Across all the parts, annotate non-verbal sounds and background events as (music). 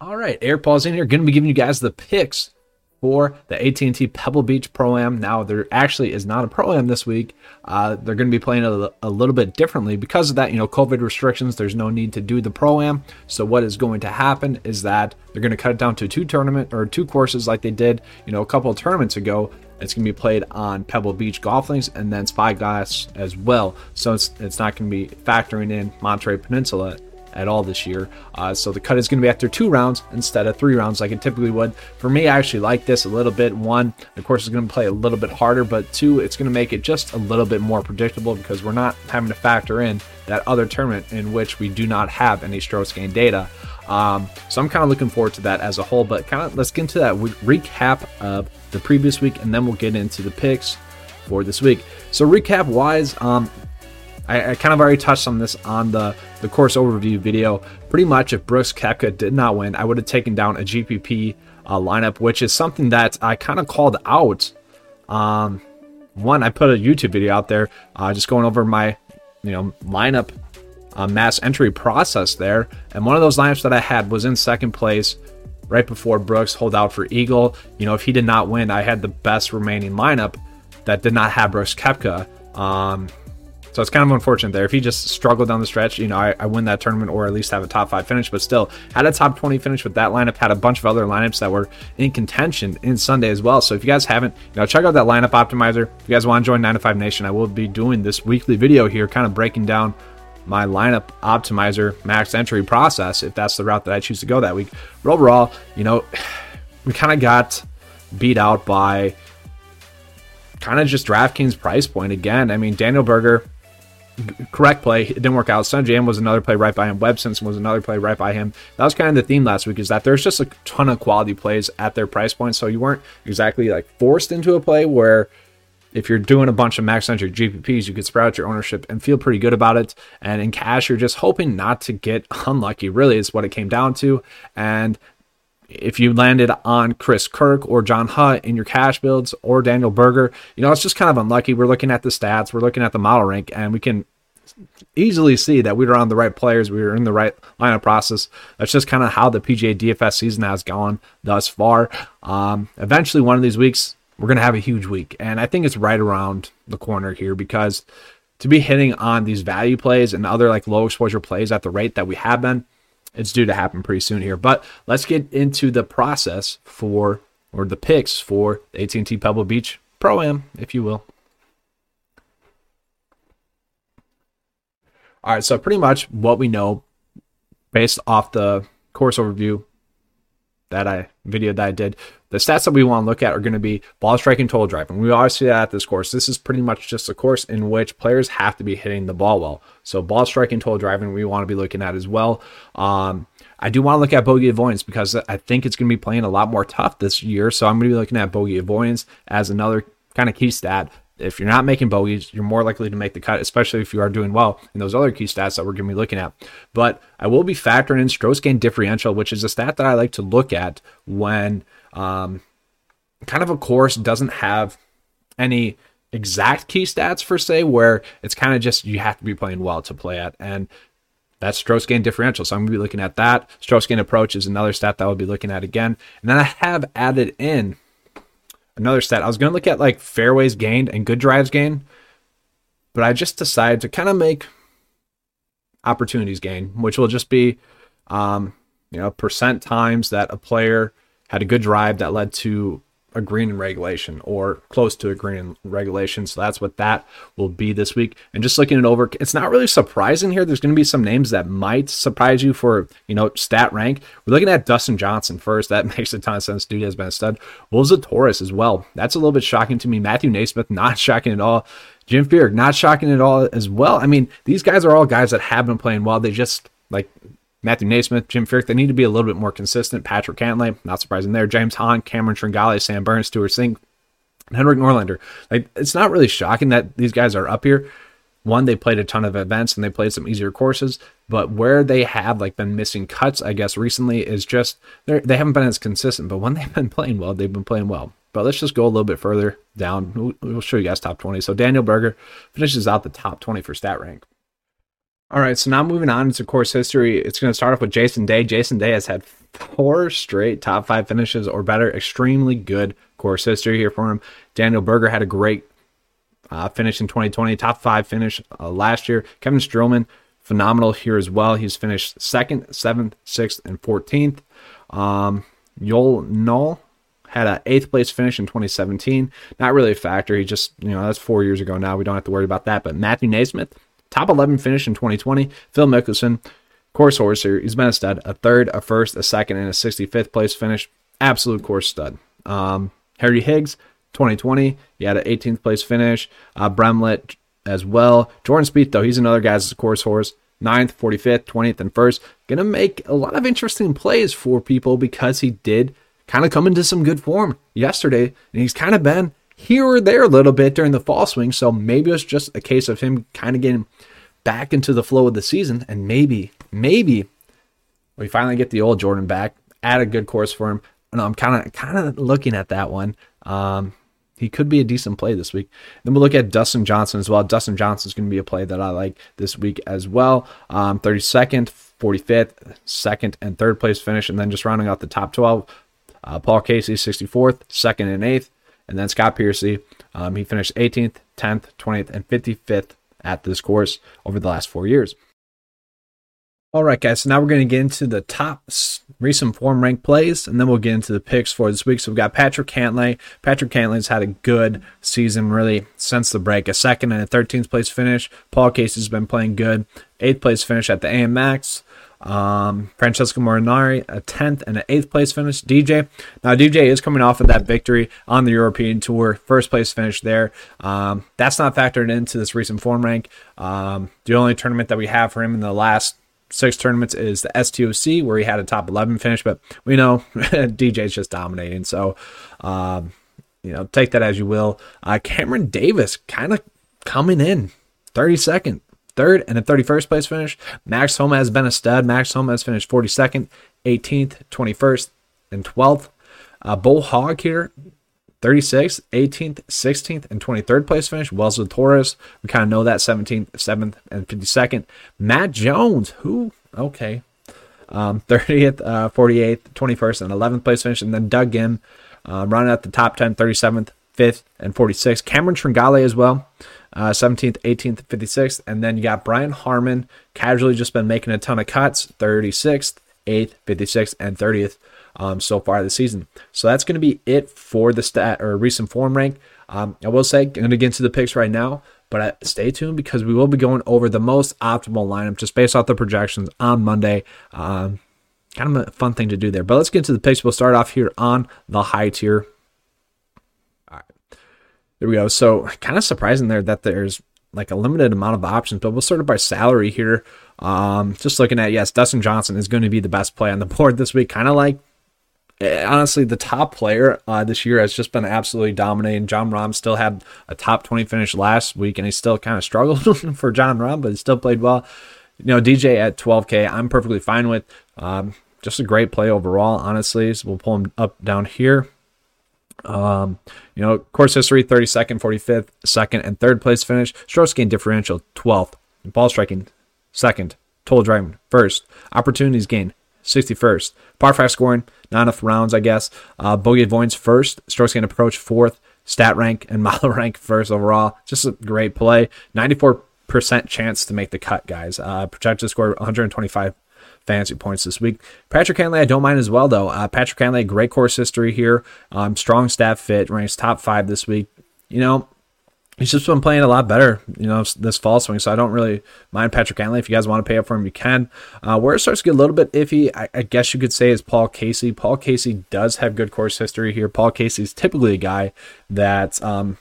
All right, Air Paws in here. Going to be giving you guys the picks for the AT&T Pebble Beach Pro Am. Now, there actually is not a Pro Am this week. Uh, they're going to be playing a, a, little bit differently because of that. You know, COVID restrictions. There's no need to do the Pro Am. So what is going to happen is that they're going to cut it down to two tournament or two courses like they did, you know, a couple of tournaments ago. It's going to be played on Pebble Beach Golf Links and then Spyglass as well. So it's it's not going to be factoring in Monterey Peninsula at all this year. Uh, so the cut is going to be after two rounds instead of three rounds like it typically would. For me, I actually like this a little bit. One, the course is going to play a little bit harder, but two, it's going to make it just a little bit more predictable because we're not having to factor in that other tournament in which we do not have any strokes gain data. Um, so I'm kind of looking forward to that as a whole. But kind of let's get into that recap of the previous week, and then we'll get into the picks for this week. So recap wise, um, I, I, kind of already touched on this on the, the course overview video. Pretty much, if Brooks Koepka did not win, I would have taken down a GPP uh, lineup, which is something that I kind of called out. Um, one, I put a YouTube video out there, uh, just going over my, you know, lineup uh, mass entry process there, and one of those lineups that I had was in second place right before Brooks hold out for Eagle. You know, if he did not win, I had the best remaining lineup that did not have Brooks Koepka. Um, so it's kind of unfortunate there. If he just struggled down the stretch, you know, I, I, win that tournament or at least have a top five finish, but still had a top 20 finish with that lineup, had a bunch of other lineups that were in contention in Sunday as well. So if you guys haven't, you know, check out that lineup optimizer. If you guys want to join 9 to 5 Nation, I will be doing this weekly video here, kind of breaking down my lineup optimizer max entry process if that's the route that I choose to go that week. But overall, you know, (sighs) we kind of got beat out by kind of just DraftKings price point again. I mean, Daniel Berger correct play. It didn't work out. Sungjae was another play right by him. Webb Simpson was another play right by him. That was kind of the theme last week is that there's just a ton of quality plays at their price point. So you weren't exactly like forced into a play where if you're doing a bunch of max entry GPPs, you could spread out your ownership and feel pretty good about it. And in cash, you're just hoping not to get (laughs) unlucky, really, is what it came down to. And if you landed on Chris Kirk or John Hutt in your cash builds or Daniel Berger, you know, it's just kind of unlucky. We're looking at the stats, we're looking at the model rank, and we can easily see that we were on the right players, we were in the right lineup process. That's just kind of how the PGA DFS season has gone thus far. Um, eventually, one of these weeks, we're going to have a huge week, and I think it's right around the corner here because to be hitting on these value plays and other like low exposure plays at the rate that we have been it's due to happen pretty soon here. But let's get into the process for or the picks for the AT&T Pebble Beach Pro Am, if you will. All right, so pretty much what we know based off the course overview that I video that I did. The stats that we want to look at are going to be ball striking, total driving. We always see that at this course. This is pretty much just a course in which players have to be hitting the ball well. So ball striking, total driving, we want to be looking at as well. Um, I do want to look at bogey avoidance because I think it's going to be playing a lot more tough this year. So I'm going to be looking at bogey avoidance as another kind of key stat if you're not making bogeys, you're more likely to make the cut, especially if you are doing well in those other key stats that we're going to be looking at. But I will be factoring in strokes gain differential, which is a stat that I like to look at when um, kind of a course doesn't have any exact key stats for say where it's kind of just you have to be playing well to play at. And that's strokes gain differential. So I'm going to be looking at that. Strokes gain approach is another stat that I'll be looking at again. And then I have added in another stat. I was going to look at like fairways gained and good drives gained, but I just decided to kind of make opportunities gain, which will just be, um, you know, percent times that a player had a good drive that led to a green regulation or close to a green regulation. So that's what that will be this week. And just looking it over, it's not really surprising here. There's going to be some names that might surprise you for, you know, stat rank. We're looking at Dustin Johnson first. (laughs) That makes a ton of sense. Dude has been a stud. Will Zalatoris as well. That's a little bit shocking to me. Matthew NeSmith, (laughs) not shocking at all. Jim Furyk, not shocking at all as well. I mean, these guys are all guys that have been playing well. They just like Matthew NeSmith, Jim Furyk, they need to be a little bit more consistent. Patrick Cantlay, not surprising there. James Hahn, Cameron Tringale, Sam Burns, Stewart Cink, Henrik Norlander. Like it's not really shocking that these guys are up here. One, they played a ton of events and they played some easier courses, but where they have like been missing cuts, I guess recently is just they haven't been as consistent. But when they've been playing well, they've been playing well. But let's just go a little bit further down. We'll, we'll show you guys top 20. So Daniel Berger finishes out the top 20 for stat rank. All right, so now moving on to course history, it's going to start off with Jason Day. Jason Day has had four straight top five finishes or better. Extremely good course history here for him. Daniel Berger had a great uh, finish in 2020, top five finish uh, last year. Kevin Streelman, phenomenal here as well. He's finished second, seventh, sixth, and 14th. Um, Yol Null had an eighth place finish in 2017. Not really a factor. He just, you know, that's four years ago now. We don't have to worry about that. But Matthew NeSmith, top 11 finish in 2020. Phil Mickelson, course horse here. He's been a stud. A third, a first, a second, and a 65th place finish. Absolute course stud. Um, Harry Higgs, 2020. He had an 18th place finish. Uh, Bramlett as well. Jordan Spieth, though, he's another guy's course horse. 9th, 45th, 20th, and 1st. Going to make a lot of interesting plays for people because he did kind of come into some good form yesterday, and he's kind of been here or there a little bit during the fall swing. So maybe it's just a case of him kind of getting back into the flow of the season, and maybe, maybe we finally get the old Jordan back. Add a good course for him. And I'm kind of kind of looking at that one. Um, he could be a decent play this week. Then we'll look at Dustin Johnson as well. Dustin Johnson is going to be a play that I like this week as well. Um, 32nd, 45th, second, and third place finish, and then just rounding out the top 12. Uh, Paul Casey, 64th, second and eighth, and then Scott Piercy. Um, he finished 18th, 10th, 20th, and 55th at this course over the last four years. All right, guys. So now we're going to get into the top recent form rank plays, and then we'll get into the picks for this week. So we've got Patrick Cantlay. Patrick Cantlay's had a good season, really, since the break. A second and a 13th place finish. Paul Casey's been playing good. Eighth place finish at the AMX. Um, Francesco Molinari, a 10th and an 8th place finish. DJ. Now, DJ is coming off of that victory on the European Tour. First place finish there. Um, that's not factored into this recent form rank. Um, the only tournament that we have for him in the last six tournaments is the STOC, where he had a top 11 finish, but we know (laughs) DJ's just dominating. So, um, you know, take that as you will. Uh, Cameron Davis kind of coming in 32nd, third, and a 31st place finish. Max Homa has been a stud. Max Homa has finished 42nd, 18th, 21st, and 12th. Uh, Bull Hog here 36th, 18th, 16th, and 23rd place finish. Will Zalatoris. We kind of know that 17th, 7th, and 52nd. Matt Jones, who, okay, um, (laughs) 30th, uh, 48th, 21st, and 11th place finish. And then Doug Ghim um, running at the top 10, 37th, 5th, and 46th. Cameron Tringale as well. Uh, 17th, 18th, 56th. And then you got Brian Harman, casually just been making a ton of cuts, 36th, 8th, 56th, and 30th um, so far this season. So that's going to be it for the stat or recent form rank. Um, I will say, I'm going to get into the picks right now, but uh, stay tuned because we will be going over the most optimal lineup just based off the projections on Monday. Um, kind of a fun thing to do there. But let's get into the picks. We'll start off here on the high tier. There we go. So kind of surprising there that there's like a limited amount of options, but we'll sort it by salary here. Um, just looking at yes, Dustin Johnson is going to be the best play on the board this week. Kind of like Eh, honestly, the top player uh, this year has just been absolutely dominating. Jon Rahm still had a top 20 finish last week, and he still kind of struggled (laughs) for Jon Rahm, but he still played well. You know, DJ at 12K, I'm perfectly fine with. Um, just a great play overall, honestly. So we'll pull him up down here. Um, you know, course history 32nd, 45th, second, and third place finish. Strokes gain differential 12th. Ball striking second. Total driving first. Opportunities gain 61st. Par 5 scoring, not enough rounds, I guess. Uh, Bogey avoidance first. Strokes gain approach fourth. Stat rank and (laughs) mile rank first overall. Just a great play. 94% chance to make the cut, guys. Uh, projected score 125 fantasy points this week. Patrick Cantlay, I don't mind as well, though. Uh, Patrick Cantlay, great course history here. Um, strong stat fit, ranks top five this week. You know, he's just been playing a lot better, you know, this fall swing. So I don't really mind Patrick Cantlay. If you guys want to pay up for him, you can. Uh, where it starts to get a little bit iffy, I, I, guess you could say, is Paul Casey. Paul Casey does have good course history here. Paul Casey is typically a guy that um,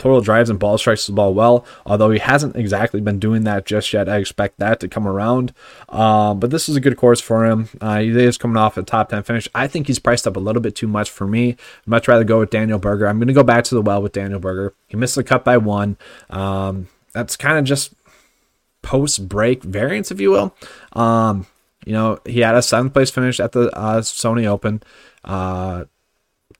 total drives and ball strikes the ball well, although he hasn't exactly been doing that just yet. I expect that to come around. Um, but this is a good course for him. Uh, he is coming off a top 10 finish. I think he's priced up a little bit too much for me. I'd much rather go with Daniel Berger. I'm going to go back to the well with Daniel Berger. He missed the cut by one. Um, that's kind of just post break variance, if you will. Um, you know, he had a seventh place finish at the uh, Sony Open. Uh,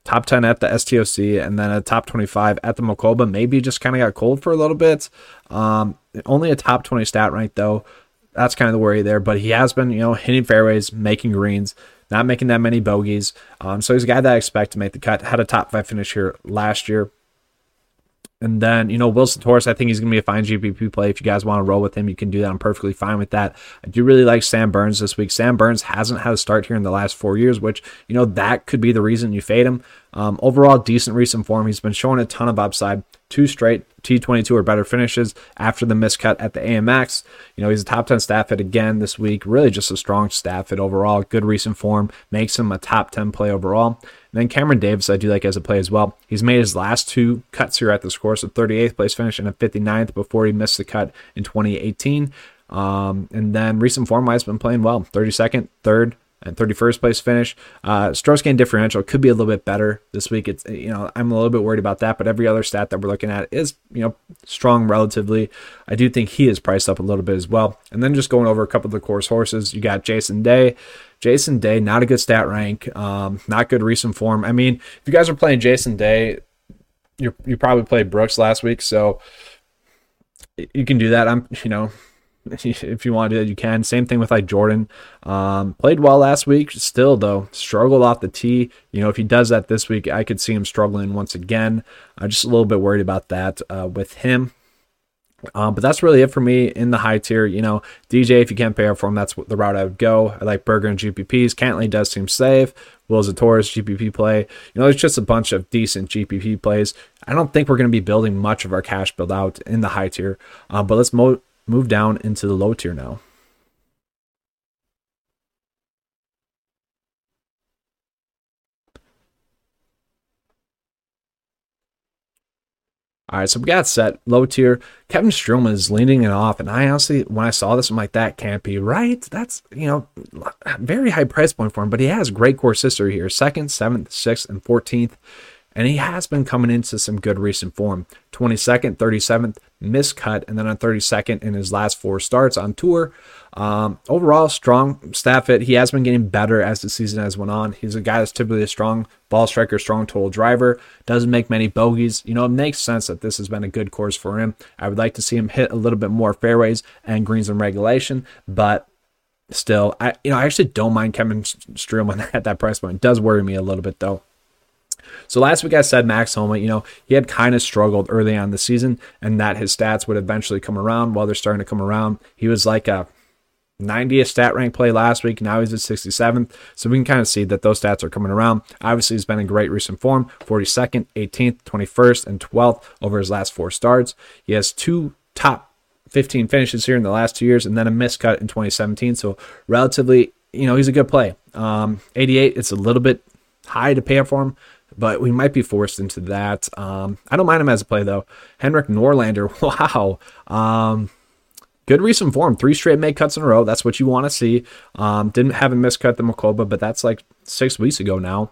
top 10 at the STOC, and then a top 25 at the Mayakoba. Maybe just kind of got cold for a little bit. Um, only a top 20 stat rank, though. that's kind of the worry there. But he has been, you know, hitting fairways, making greens, not making that many bogeys. Um, so he's a guy that I expect to make the cut. Had a top five finish here last year. And then, you know, Will Zalatoris, I think he's going to be a fine GPP play. If you guys want to roll with him, you can do that. I'm perfectly fine with that. I do really like Sam Burns this week. Sam Burns hasn't had a start here in the last four years, which, you know, that could be the reason you fade him. Um, overall, decent recent form. He's been showing a ton of upside. Two straight T22 or better finishes after the miscut at the AMX. You know, he's a top 10 stat fit again this week. Really just a strong stat fit overall. Good recent form. Makes him a top 10 play overall. And then Cameron Davis, I do like as a play as well. He's made his last two cuts here at this course, a 38th place finish and a 59th before he missed the cut in 2018. Um, and then recent form wise, been playing well. 32nd, third, and 31st place finish. Uh, stroke gain differential could be a little bit better this week. It's you know I'm a little bit worried about that, but every other stat that we're looking at is you know strong relatively. I do think he is priced up a little bit as well. And then just going over a couple of the course horses, you got Jason Day. Jason Day, not a good stat rank, um, not good recent form. I mean, if you guys are playing Jason Day, you you probably played Brooks last week, so you can do that. I'm you know (laughs) if you want to do that, you can. Same thing with like Jordan. Um, played well last week, still though struggled off the tee. You know, if he does that this week, I could see him struggling once again. I'm just a little bit worried about that uh, with him. Um, but that's really it for me in the high tier. You know, DJ, if you can't pay up for him, that's the route I would go. I like Berger and GPPs. Cantlay does seem safe. Will Zalatoris GPP play. You know, there's just a bunch of decent GPP plays. I don't think we're going to be building much of our cash build out in the high tier. Uh, but let's mo- move down into the low tier now. All right, so we got set low tier. Kevin Streelman is leading it off, and I honestly, when I saw this, I'm like, that can't be right. That's you know, very high price point for him, but he has great core history here: second, seventh, sixth, and fourteenth and he has been coming into some good recent form. 22nd, 37th, miscut, and then on 32nd in his last four starts on tour. Um, overall, strong stat fit. He has been getting better as the season has went on. He's a guy that's typically a strong ball striker, strong total driver, doesn't make many bogeys. You know, it makes sense that this has been a good course for him. I would like to see him hit a little bit more fairways and greens in regulation, but still, I you know I actually don't mind Kevin Streelman (laughs) at that price point. It does worry me a little bit though. So last week I said Max Homa, you know, he had kind of struggled early on the season and that his stats would eventually come around. While they're starting to come around, he was like a 90th stat rank play last week. Now he's at 67th. So we can kind of see that those stats are coming around. Obviously, he's been in great recent form 42nd, 18th, 21st, and 12th over his last four starts. He has two top 15 finishes here in the last two years and then a miscut in 2017. So relatively, you know, he's a good play. Um, 88, it's a little bit high to pay for him but we might be forced into that. Um, I don't mind him as a play though. Henrik Norlander, (laughs) wow. Um, good recent form, three straight make cuts in a row. That's what you want to see. Um, didn't have a miscut the Mayakoba, but that's like six weeks ago now.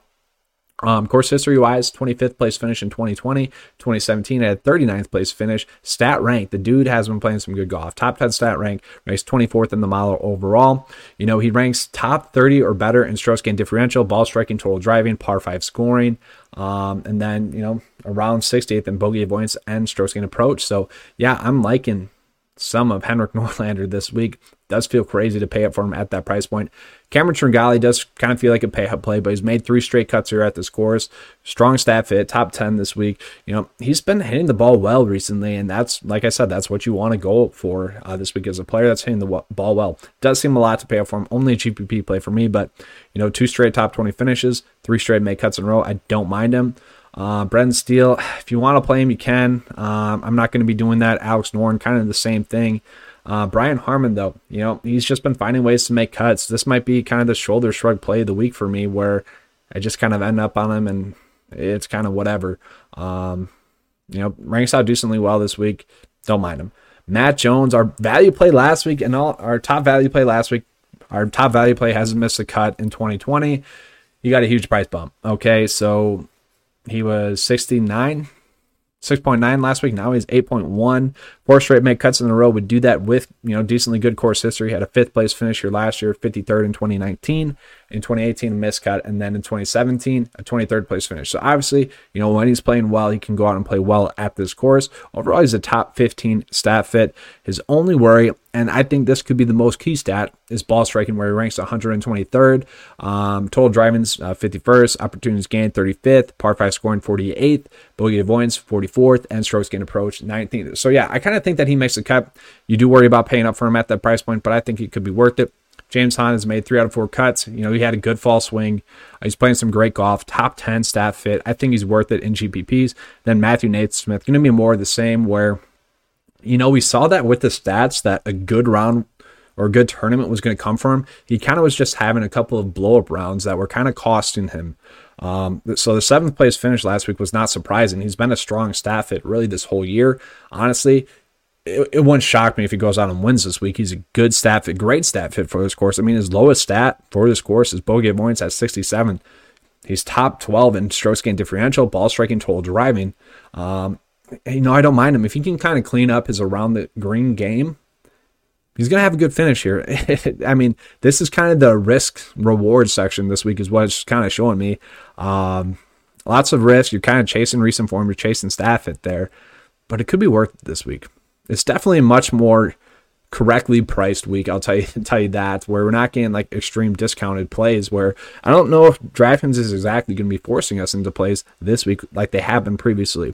Um, course history wise, 25th place finish in 2020, 2017 at 39th place finish. Stat rank, the dude has been playing some good golf. Top 10 stat rank, ranks 24th in the mile overall. You know, he ranks top 30 or better in strokes gain differential, ball striking, total driving, par 5 scoring. Um, and then, you know, around 68th in bogey avoidance and strokes gain approach. So, yeah, I'm liking some of Henrik (laughs) Norlander this week. Does feel crazy to pay up for him at that price point. Cameron Tringale does kind of feel like a pay up play, but he's made three straight cuts here at this course. Strong stat fit, top 10 this week. You know, he's been hitting the ball well recently, and that's, like I said, that's what you want to go for uh, this week as a player that's hitting the ball well. Does seem a lot to pay up for him. Only a GPP play for me, but, you know, two straight top 20 finishes, three straight make cuts in a row. I don't mind him. Uh, Steele, if you want to play him, you can. Um, I'm not going to be doing that. Alex Noren, kind of the same thing. Uh, Brian Harman, though, you know, he's just been finding ways to make cuts. This might be kind of the shoulder shrug play of the week for me, where I just kind of end up on him and it's kind of whatever. Um, you know, ranks out decently well this week. Don't mind him. Matt Jones, our value play last week and all our top value play last week. Our top value play hasn't missed a cut in 2020. You got a huge price bump. Okay, so he was 69, 6.9 last week. Now he's 8.1. Four straight make cuts in a row would do that with, you know, decently good course history. Had a fifth place finish here last year, 53rd in 2019. In 2018, a miscut, and then in 2017, a 23rd place finish. So obviously, you know, when he's playing well, he can go out and play well at this course. Overall, he's a top 15 stat fit. His only worry, and I think this could be the most key stat, is ball striking, where he ranks 123rd. Um, total driving's uh, 51st, opportunities gained 35th, par 5 scoring 48th, bogey avoidance 44th, and strokes gained approach 19th. So yeah, I kind of think that he makes the cut. You do worry about paying up for him at that price point, but I think it could be worth it. James Hahn has made three out of four cuts. You know, he had a good fall swing. He's playing some great golf, top 10 stat fit. I think he's worth it in GPPs. Then Matthew NeSmith, going to be more of the same where, you know, we saw that with the stats that a good round or a good tournament was going to come from him. He kind of was just having a couple of blow up rounds that were kind of costing him. Um, so the seventh place finish last week was not surprising. He's been a strong stat fit really this whole year. Honestly, it, it wouldn't shock me if he goes out and wins this week. He's a good stat fit, great stat fit for this course. I mean, his lowest stat for this course is bogey avoidance at 67. He's top 12 in strokes gain differential, ball striking, total driving. Um, you know, I don't mind him. If he can kind of clean up his around the green game, he's going to have a good finish here. (laughs) I mean, this is kind of the risk reward section this week, is what it's kind of showing me. Um, lots of risk. You're kind of chasing recent form, you're chasing stat fit there, but it could be worth it this week. It's definitely a much more correctly priced week. I'll tell you (laughs) tell you that where we're not getting like extreme discounted plays. Where I don't know if DraftKings is exactly going to be forcing us into plays this week like they have been previously.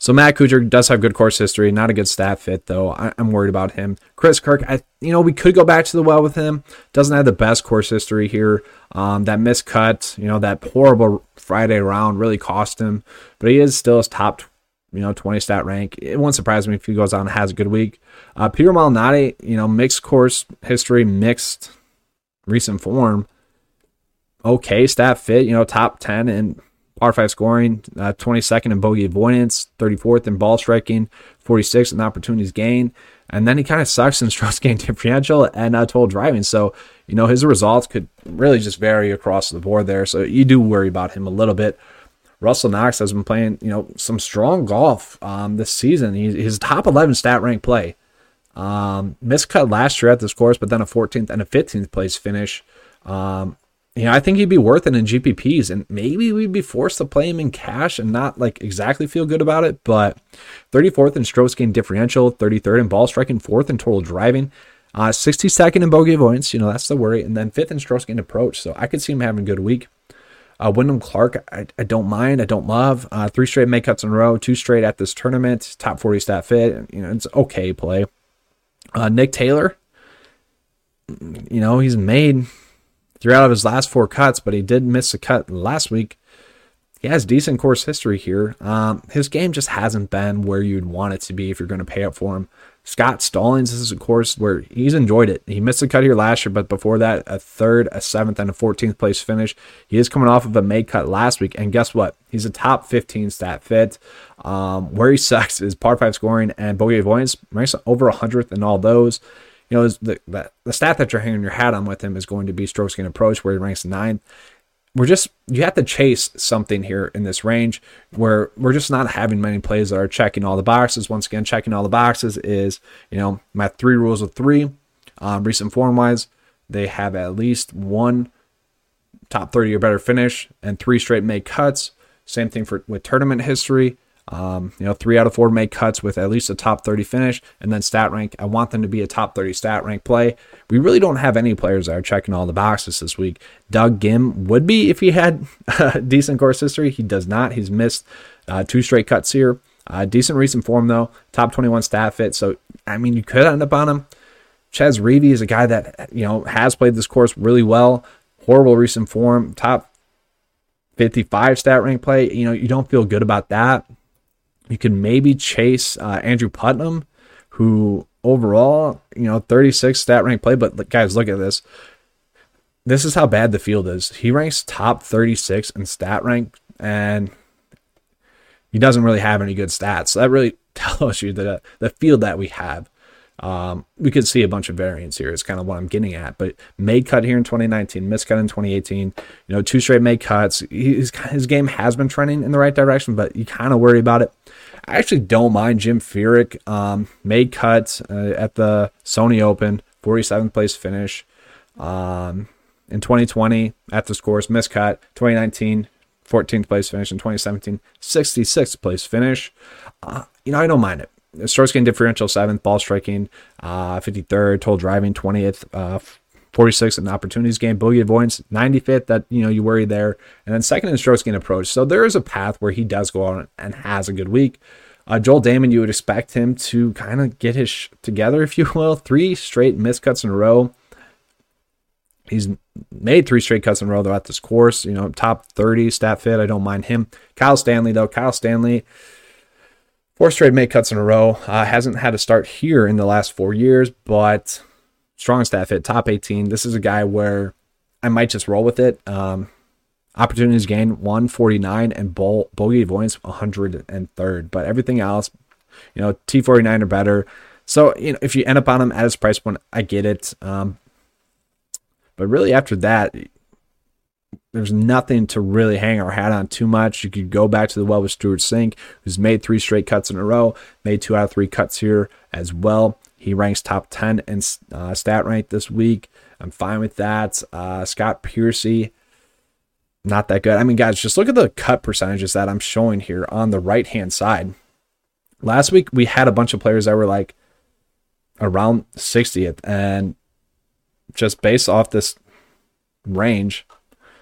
So Matt Kuchar does have good course history, not a good stat fit though. I, am worried about him. Chris Kirk, I you know we could go back to the well with him. Doesn't have the best course history here. Um, that miscut, you know, that horrible Friday round really cost him, but he is still his top you know, 20 stat rank. It won't surprise me if he goes out and has a good week. Uh, Peter Malnati, you know, mixed course history, mixed recent form. Okay, stat fit, you know, top 10 in par 5 scoring, uh, 22nd in bogey avoidance, 34th in ball striking, 46th in opportunities gained. And then he kind of sucks in (laughs) strokes gained differential and uh, total driving. So, you know, his results could really just vary across the board there. So you do worry about him a little bit. Russell Knox has been playing, you know, some strong golf um, this season. He's his top 11 stat rank play. Um, cut last year at this course, but then a 14th and a 15th place finish. Um, you know, I think he'd be worth it in GPPs, and maybe we'd be forced to play him in cash and not like exactly feel good about it. But 34th in strokes gain differential, 33rd in ball striking, fourth in total driving, uh, 62nd in bogey avoidance. You know, that's the worry, and then fifth in strokes gain approach. So I could see him having a good week. Uh, Wyndham Clark, I, I, don't mind. I don't love. Uh, three straight make cuts in a row, two straight at this tournament, top 40 stat fit. You know, it's okay play. Uh, Nick Taylor, you know, he's made three out of his last four cuts, but he did miss a cut last week. He has decent course history here. Um, his game just hasn't been where you'd want it to be if you're going to pay up for him. Scott Stallings this is a course where he's enjoyed it. He missed a cut here last year, but before that, a third, a seventh, and a 14th place finish. He is coming off of a made cut last week, and guess what? He's a top 15 stat fit. Um, where he sucks is par five scoring and bogey avoidance. Ranks over 100th in all those. You know, the, the, the stat that you're hanging your hat on with him is going to be strokes gain approach, where he ranks ninth we're just you have to chase something here in this range where we're just not having many plays that are checking all the boxes. Once again, checking all the boxes is you know my three rules of three. Um, recent form wise, they have at least one top 30 or better finish and three straight made cuts. Same thing for with tournament history. Um, you know, three out of four make cuts with at least a top 30 finish, and then stat rank. I want them to be a top 30 stat rank play. We really don't have any players that are checking all the boxes this week. Doug Ghim would be if he had (laughs) a decent course history. He does not. He's missed uh, two straight cuts here. Uh, decent recent form though, top 21 stat fit. So I mean, you could end up on him. Chez Reavie is a guy that you know has played this course really well. Horrible recent form, top 55 stat rank play. You know, you don't feel good about that. You can maybe chase uh, Andrew Putnam, who overall, you know, 36 stat rank play. But guys, look at this. This is how bad the field is. He ranks top 36 in stat rank, and he doesn't really have any good stats. So that really (laughs) tells you that the field that we have. Um, we could see a bunch of variance It's kind of what I'm getting at. But made cut here in 2019, missed cut in 2018. You know, two straight made cuts. His, his game has been trending in the right direction, but you kind of worry about it. I actually don't mind Jim Furyk. Um, made cuts uh, at the Sony Open, 47th place finish. Um, in 2020 at the scores, cut. 2019, 14th place finish. In 2017, 66th place finish. Uh, you know, I don't mind it. Strokes gain differential seventh, ball striking uh, 53rd, total driving 20th, uh, 46th in opportunities gained, bogey avoidance 95th. That you know you worry there, and then second in strokes gain approach. So there is a path where he does go on and has a good week. Uh, Joel Dahmen, you would expect him to kind of get his sh- together, (laughs) if you will. Three straight miscuts in a row. He's made three straight cuts in a row though at this course. You know, top 30 stat fit. I don't mind him. Kyle Stanley though. Kyle Stanley, four straight made cuts in a row. Uh, hasn't had a start here in the last four years, but strong stat hit, top 18. This is a guy where I might just roll with it. Um, opportunities gained 149 and bo- bogey avoidance 103rd, but everything else, you know, T49 or better. So, you know, if you end up on him at his price point, I get it. Um, but really, after that, there's nothing to really hang our hat on too much. You could go back to the well with Stewart Cink, who's made three straight cuts in a row, made two out of three cuts here as well. He ranks top 10 in uh, stat rank this week. I'm fine with that. Uh, Scott Piercy, not that good. I mean, guys, just look at the cut percentages that I'm showing here on the right hand side. Last week, we had a bunch of players that were like around 60th, and just based off this range,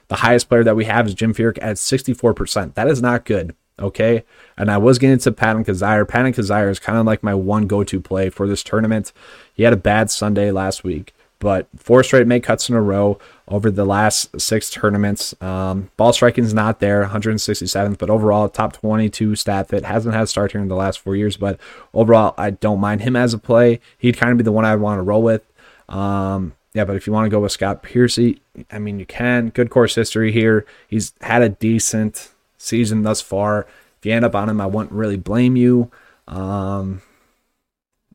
the highest player that we have is Jim Furyk at 64%. That is not good. Okay. And I was getting to Patton Kizzire. Patton Kizzire is kind of like my one go to play for this tournament. He had a bad Sunday last week, but four straight make cuts in a row over the last six tournaments. Um, ball striking is not there, 167th, but overall, top 22 stat fit. Hasn't had a start here in the last four years, but overall, I don't mind him as a play. He'd kind of be the one I'd want to roll with. Um, yeah, but if you want to go with Scott Piercy, I mean, you can. Good course history here. He's had a decent season thus far. If you end up on him, I wouldn't really blame you. Um,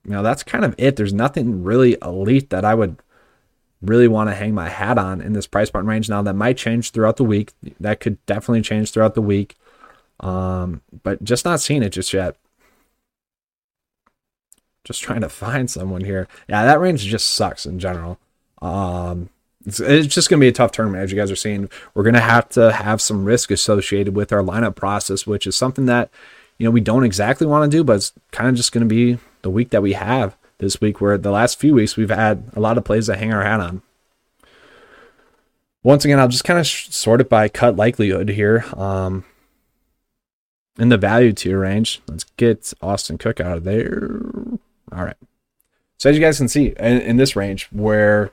you know, that's kind of it. There's nothing really elite that I would really want to hang my hat on in this price point range. Now, that might change throughout the week. That could definitely change throughout the week. Um, but just not seeing it just yet. Just trying to (laughs) find someone here. Yeah, that range just sucks in general. Um, it's, it's just going to be a tough tournament, as you guys are seeing. We're going to have to have some risk associated with our lineup process, which is something that you know we don't exactly want to do, but it's kind of just going to be the week that we have this week. Where the last few weeks we've had a lot of plays that hang our hat on. Once again, I'll just kind of sort it by cut likelihood here. Um, in the value tier range, let's get Austin Cook out of there. All right. So as you guys can see in, in this range, where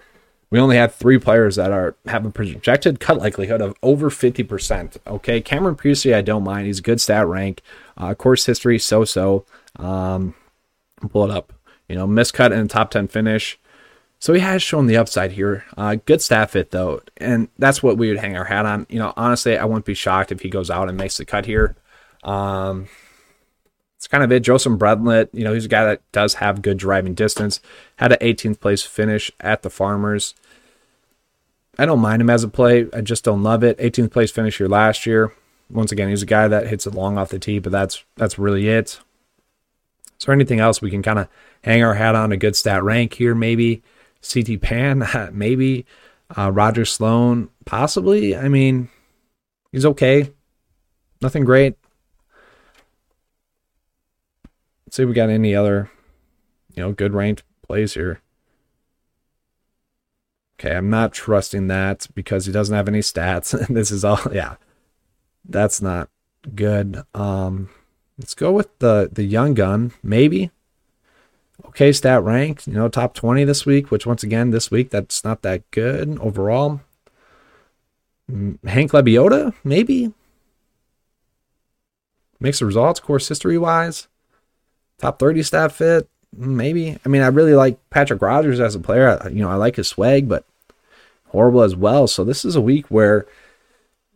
we only have three players that are have a projected cut likelihood of over 50%. Okay, Cameron Percy, I don't mind. He's a good stat rank. Uh, course history, so so. Um, pull it up. You know, miscut and top 10 finish. So he has shown the upside here. Uh, good stat fit though, and that's what we would hang our hat on. You know, honestly, I wouldn't be shocked if he goes out and makes the cut here. Um, it's kind of it. Joseph Bramlett, you know, he's a guy that does have good driving distance. Had an 18th place finish at the Farmers. I don't mind him as a play. I just don't love it. 18th place finish here last year. Once again, he's a guy that hits it long off the tee, but that's that's really it. Is there anything else we can kind of hang our hat on? A good stat rank here, maybe. CT Pan, (laughs) maybe. Uh, Roger Sloan, possibly. I mean, he's okay. Nothing great. Let's see if we got any other, you know, good ranked plays here. Okay, I'm not trusting that because he doesn't have any stats. (laughs) this is all, yeah, that's not good. Um, let's go with the the young gun, maybe. Okay, stat rank, you know, top 20 this week, which once again, this week, that's not that good overall. Hank Lebioda, maybe. Mixed results, course history wise top 30 stat fit, maybe. I mean, I really like Patrick Rodgers as a player. I, you know, I like his swag, but horrible as well. So this is a week where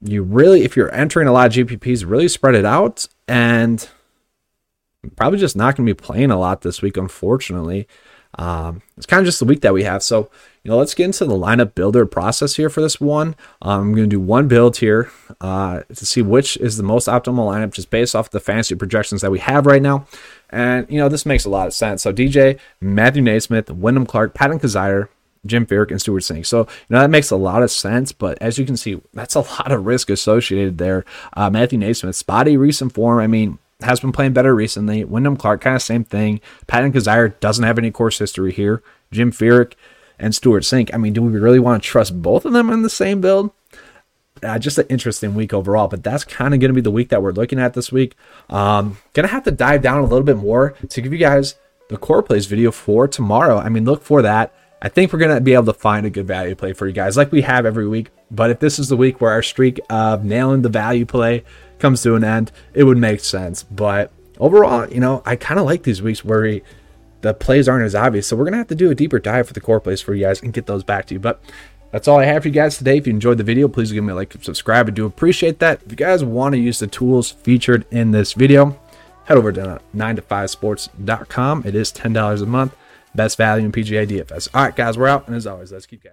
you really, if you're entering a lot of GPPs, really spread it out and probably just not going to be playing a lot this week, unfortunately. Um, it's kind of just the week that we have. So, you know, let's get into the lineup builder process here for this one. Um, I'm going to do one build here uh, to see which is the most optimal lineup just based off the fantasy projections that we have right now. And, you know, this makes a lot of sense. So, DJ, Matthew NeSmith, Wyndham Clark, Patton Kizzire, Jim Furyk, and Stewart Cink. So, you know, that makes a lot of sense, but as you can see, that's a lot of risk associated there. Uh, Matthew NeSmith, spotty recent form. I mean, has been playing better recently. Wyndham Clark, kind of same thing. Patton Kizzire doesn't have any course history here. Jim Furyk and Stewart Cink. I mean, do we really want to trust both of them in the same build? Uh, just an interesting week overall, but that's kind of going to be the week that we're looking at this week. Um, gonna have to dive down a little bit more to give you guys the core plays video for tomorrow. I mean, look for that. I think we're gonna be able to find a good value play for you guys, like we have every week. But if this is the week where our streak of nailing the value play comes to an end, it would make sense. But overall, you know, I kind of like these weeks where we, the plays aren't as obvious. So we're gonna have to do a deeper dive for the core plays for you guys and get those back to you. But that's all I have for you guys today. If you enjoyed the video, please give me a like and subscribe. I do appreciate that. If you guys want to use the tools featured in this video, head over to 9to5sports.com. It is $10 a month. Best value in PGA DFS. All right, guys, we're out. And as always, let's keep cash.